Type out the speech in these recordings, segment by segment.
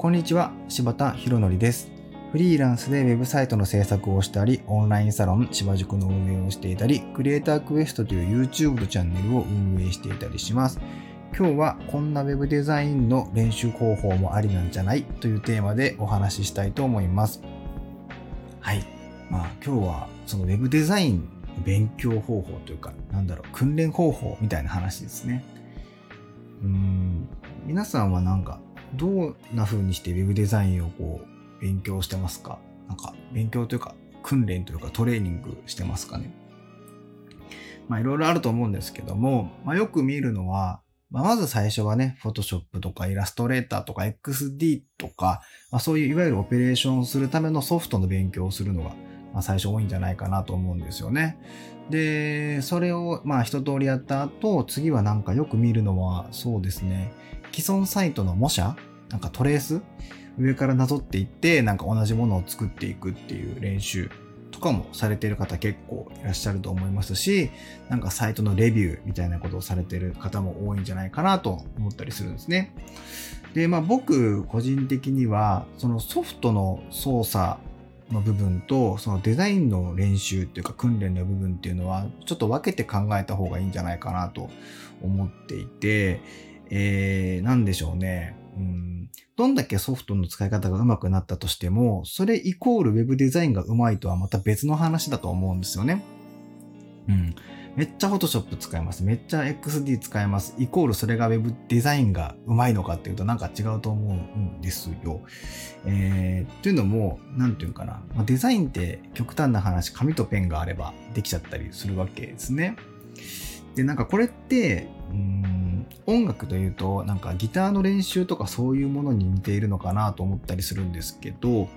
こんにちは、柴田博則です。フリーランスでウェブサイトの制作をしたり、オンラインサロン芝塾の運営をしていたり、クリエイタークエストという YouTube のチャンネルを運営していたりします。今日はこんなウェブデザインの練習方法もありなんじゃない？というテーマでお話ししたいと思います。はい。まあ今日はそのウェブデザイン勉強方法というか、なんだろう、訓練方法みたいな話ですね。うーん、皆さんはなんかどんな風にしてウェブデザインをこう勉強してますか？なんか勉強というか訓練というかトレーニングしてますかね？まあいろいろあると思うんですけども、まあよく見るのは、まあ、まず最初はね、Photoshop とかイラストレーターとか XD とか、まあ、そういういわゆるオペレーションをするためのソフトの勉強をするのが、まあ、最初多いんじゃないかなと思うんですよね。で、それをまあ一通りやった後、次はなんかよく見るのはそうですね、既存サイトの模写なんかトレース？上からなぞっていって、なんか同じものを作っていくっていう練習とかもされている方結構いらっしゃると思いますし、なんかサイトのレビューみたいなことをされている方も多いんじゃないかなと思ったりするんですね。で、まあ僕個人的には、そのソフトの操作の部分と、そのデザインの練習っていうか訓練の部分っていうのは、ちょっと分けて考えた方がいいんじゃないかなと思っていて、えー、なんでしょうね。うん、どんだけソフトの使い方が上手くなったとしても、それイコール Web デザインが上手いとはまた別の話だと思うんですよね。うん。めっちゃ Photoshop 使います。めっちゃ XD 使います。イコールそれが Web デザインが上手いのかっていうとなんか違うと思うんですよ。えー、というのも、なんていうかな。まあ、デザインって極端な話、紙とペンがあればできちゃったりするわけですね。で、なんかこれって、うん、音楽というと、なんかギターの練習とかそういうものに似ているのかなと思ったりするんですけど、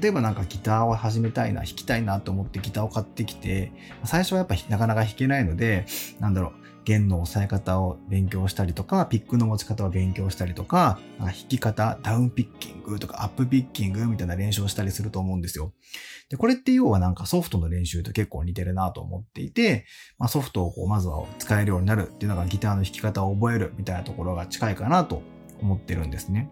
例えばなんかギターを始めたいな、弾きたいなと思ってギターを買ってきて、最初はやっぱなかなか弾けないので、なんだろう、弦の押さえ方を勉強したりとか、ピックの持ち方を勉強したりとか、弾き方、ダウンピッキングとかアップピッキングみたいな練習をしたりすると思うんですよ。で、これって要はなんかソフトの練習と結構似てるなと思っていて、まあ、ソフトをこうまずは使えるようになるっていうのがギターの弾き方を覚えるみたいなところが近いかなと思ってるんですね。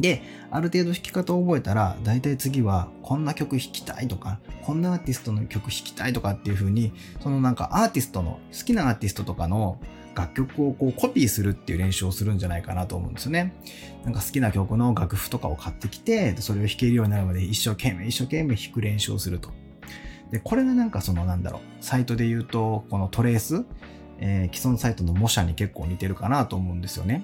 で、ある程度弾き方を覚えたら、大体次は、こんな曲弾きたいとか、こんなアーティストの曲弾きたいとかっていう風に、そのなんかアーティストの、好きなアーティストとかの楽曲をこうコピーするっていう練習をするんじゃないかなと思うんですよね。なんか好きな曲の楽譜とかを買ってきて、それを弾けるようになるまで一生懸命一生懸命弾く練習をすると。で、これがなんかそのなんだろう、サイトで言うと、このトレース、えー、既存サイトの模写に結構似てるかなと思うんですよね。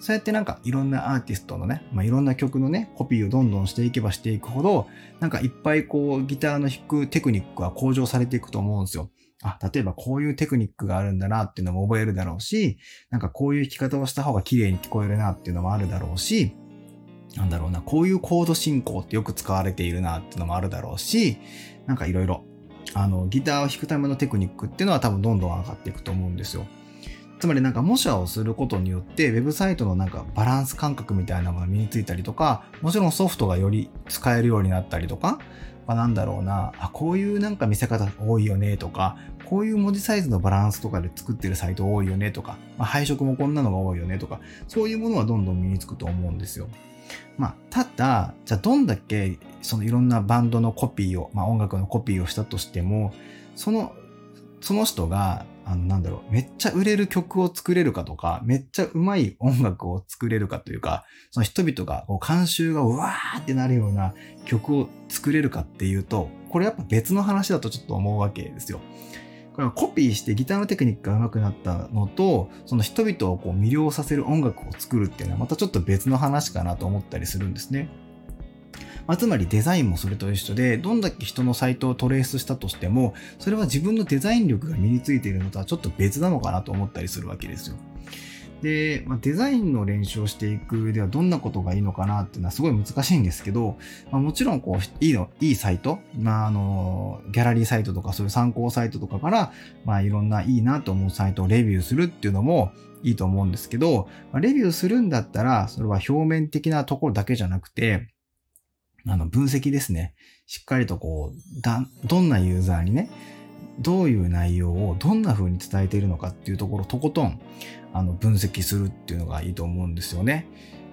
そうやってなんかいろんなアーティストのね、まあ、いろんな曲のね、コピーをどんどんしていけばしていくほど、なんかいっぱいこうギターの弾くテクニックは向上されていくと思うんですよ。あ、例えばこういうテクニックがあるんだなっていうのも覚えるだろうし、なんかこういう弾き方をした方が綺麗に聞こえるなっていうのもあるだろうし、なんだろうな、こういうコード進行ってよく使われているなっていうのもあるだろうし、なんかいろいろ、あの、ギターを弾くためのテクニックっていうのは多分どんどん上がっていくと思うんですよ。つまりなんか模写をすることによって、ウェブサイトのなんかバランス感覚みたいなものが身についたりとか、もちろんソフトがより使えるようになったりとか、まあ、なんだろうな、あ、こういうなんか見せ方多いよねとか、こういう文字サイズのバランスとかで作ってるサイト多いよねとか、まあ、配色もこんなのが多いよねとか、そういうものはどんどん身につくと思うんですよ。まあ、ただ、じゃあどんだけそのいろんなバンドのコピーを、まあ音楽のコピーをしたとしても、その、その人があの、なんだろう、めっちゃ売れる曲を作れるかとか、めっちゃうまい音楽を作れるかというか、その人々が、こう、監修がうわーってなるような曲を作れるかっていうと、これやっぱ別の話だとちょっと思うわけですよ。これはコピーしてギターのテクニックが上手くなったのと、その人々をこう魅了させる音楽を作るっていうのはまたちょっと別の話かなと思ったりするんですね。まあ、つまりデザインもそれと一緒で、どんだけ人のサイトをトレースしたとしても、それは自分のデザイン力が身についているのとはちょっと別なのかなと思ったりするわけですよ。で、まあ、デザインの練習をしていくではどんなことがいいのかなっていうのはすごい難しいんですけど、まあ、もちろんこう、いいの、いいサイト、まあ、あの、ギャラリーサイトとかそういう参考サイトとかから、まあ、いろんないいなと思うサイトをレビューするっていうのもいいと思うんですけど、ま、レビューするんだったら、それは表面的なところだけじゃなくて、あの、分析ですね。しっかりとこう、だ、どんなユーザーにね、どういう内容をどんな風に伝えているのかっていうところとことん、あの、分析するっていうのがいいと思うんですよね。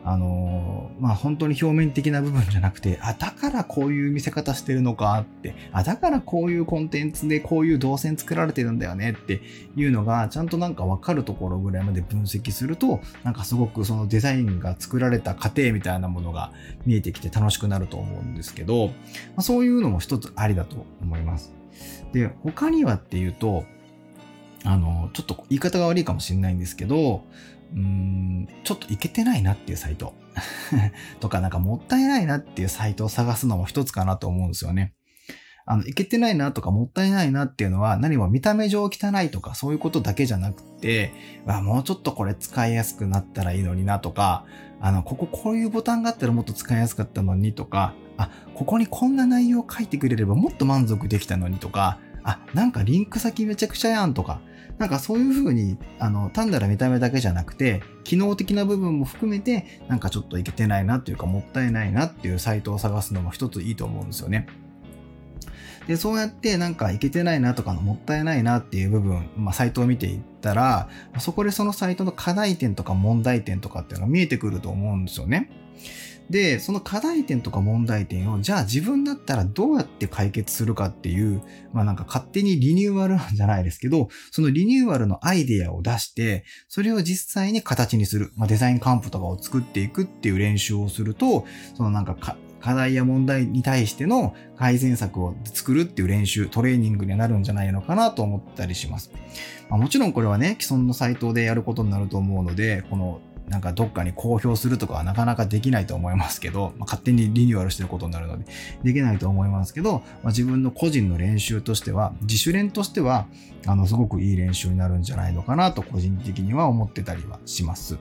あの、まあ本当に表面的な部分じゃなくて、あ、だからこういう見せ方してるのかって、あ、だからこういうコンテンツでこういう動線作られてるんだよねっていうのが、ちゃんとなんかわかるところぐらいまで分析すると、なんかすごくそのデザインが作られた過程みたいなものが見えてきて楽しくなると思うんですけど、まあ、そういうのも一つありだと思います。で、他にはっていうと、あの、ちょっと言い方が悪いかもしれないんですけど、うん、ちょっといけてないなっていうサイト とか、なんかもったいないなっていうサイトを探すのも一つかなと思うんですよね。あの、いけてないなとかもったいないなっていうのは何も見た目上汚いとかそういうことだけじゃなくて、わ、もうちょっとこれ使いやすくなったらいいのになとか、あの、こここういうボタンがあったらもっと使いやすかったのにとか、あ、ここにこんな内容書いてくれればもっと満足できたのにとか、あ、なんかリンク先めちゃくちゃやんとか、なんかそういう風に、あの、単なる見た目だけじゃなくて、機能的な部分も含めて、なんかちょっといけてないなっていうか、もったいないなっていうサイトを探すのも一ついいと思うんですよね。で、そうやってなんかいけてないなとかのもったいないなっていう部分、まあ、サイトを見ていったら、そこでそのサイトの課題点とか問題点とかっていうのが見えてくると思うんですよね。で、その課題点とか問題点を、じゃあ自分だったらどうやって解決するかっていう、まあなんか勝手にリニューアルなんじゃないですけど、そのリニューアルのアイデアを出して、それを実際に形にする、まあデザインカンプとかを作っていくっていう練習をすると、そのなんか課題や問題に対しての改善策を作るっていう練習、トレーニングになるんじゃないのかなと思ったりします。まあ、もちろんこれはね、既存のサイトでやることになると思うので、このなんかどっかに公表するとかはなかなかできないと思いますけど、まあ、勝手にリニューアルしてることになるので、できないと思いますけど、まあ、自分の個人の練習としては、自主練としては、あの、すごくいい練習になるんじゃないのかなと個人的には思ってたりはします。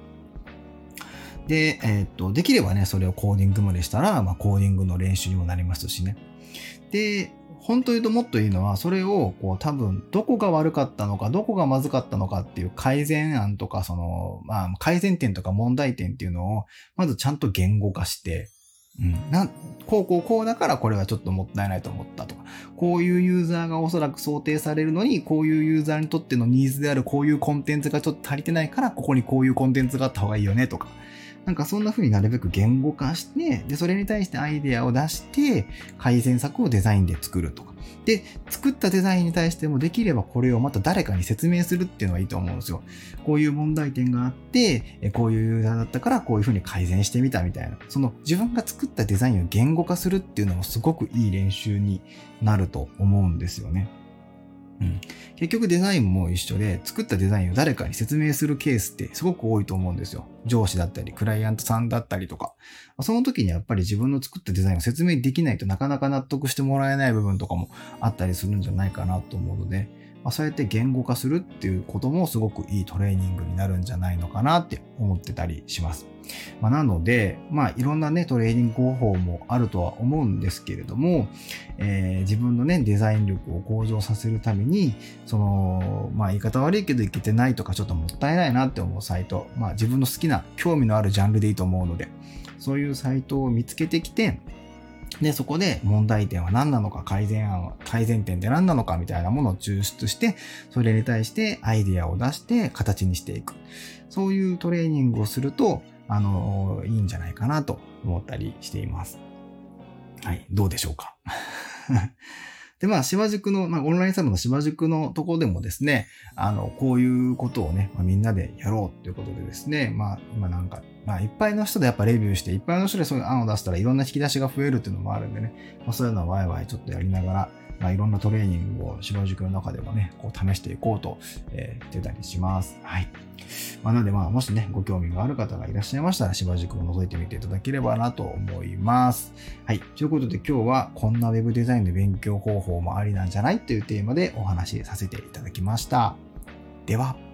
で、えー、っと、できればね、それをコーディングまでしたら、まあ、コーディングの練習にもなりますしね。で、本当言うともっといいのは、それをこう多分どこが悪かったのか、どこがまずかったのかっていう改善案とか、その、まあ改善点とか問題点っていうのを、まずちゃんと言語化して、うん、なこうこうこうだからこれはちょっともったいないと思ったとか、こういうユーザーがおそらく想定されるのに、こういうユーザーにとってのニーズであるこういうコンテンツがちょっと足りてないから、ここにこういうコンテンツがあった方がいいよねとか、なんかそんな風になるべく言語化して、で、それに対してアイデアを出して、改善策をデザインで作るとか。で、作ったデザインに対してもできればこれをまた誰かに説明するっていうのはいいと思うんですよ。こういう問題点があって、こういうユーザーだったからこういう風に改善してみたみたいな。その自分が作ったデザインを言語化するっていうのもすごくいい練習になると思うんですよね。うん、結局デザインも一緒で作ったデザインを誰かに説明するケースってすごく多いと思うんですよ。上司だったり、クライアントさんだったりとか。その時にやっぱり自分の作ったデザインを説明できないとなかなか納得してもらえない部分とかもあったりするんじゃないかなと思うので、まあ、そうやって言語化するっていうこともすごくいいトレーニングになるんじゃないのかなって思ってたりします。まあ、なので、まあ、いろんなね、トレーニング方法もあるとは思うんですけれども、えー、自分のね、デザイン力を向上させるために、その、まあ、言い方悪いけどいけてないとか、ちょっともったいないなって思うサイト、まあ、自分の好きな、興味のあるジャンルでいいと思うので、そういうサイトを見つけてきて、で、そこで問題点は何なのか、改善案は、改善点って何なのかみたいなものを抽出して、それに対してアイディアを出して形にしていく。そういうトレーニングをすると、あの、いいんじゃないかなと思ったりしています。はい、どうでしょうか？で、まあ、島塾の、まあ、オンラインサロンの島塾のとこでもですね、あの、こういうことをね、まあ、みんなでやろうということでですね、まあ、今なんか、まあ、いっぱいの人でやっぱレビューして、いっぱいの人でそういう案を出したらいろんな引き出しが増えるっていうのもあるんでね、まあ、そういうのはワイワイちょっとやりながら、まあ、いろんなトレーニングを芝塾の中でもね、こう試していこうと、えー、言ってたりします。はい。まあ、なので、まあ、もしね、ご興味がある方がいらっしゃいましたら、芝塾を覗いてみていただければなと思います。はい。ということで、今日はこんな Web デザインの勉強方法もありなんじゃない？というテーマでお話しさせていただきました。では。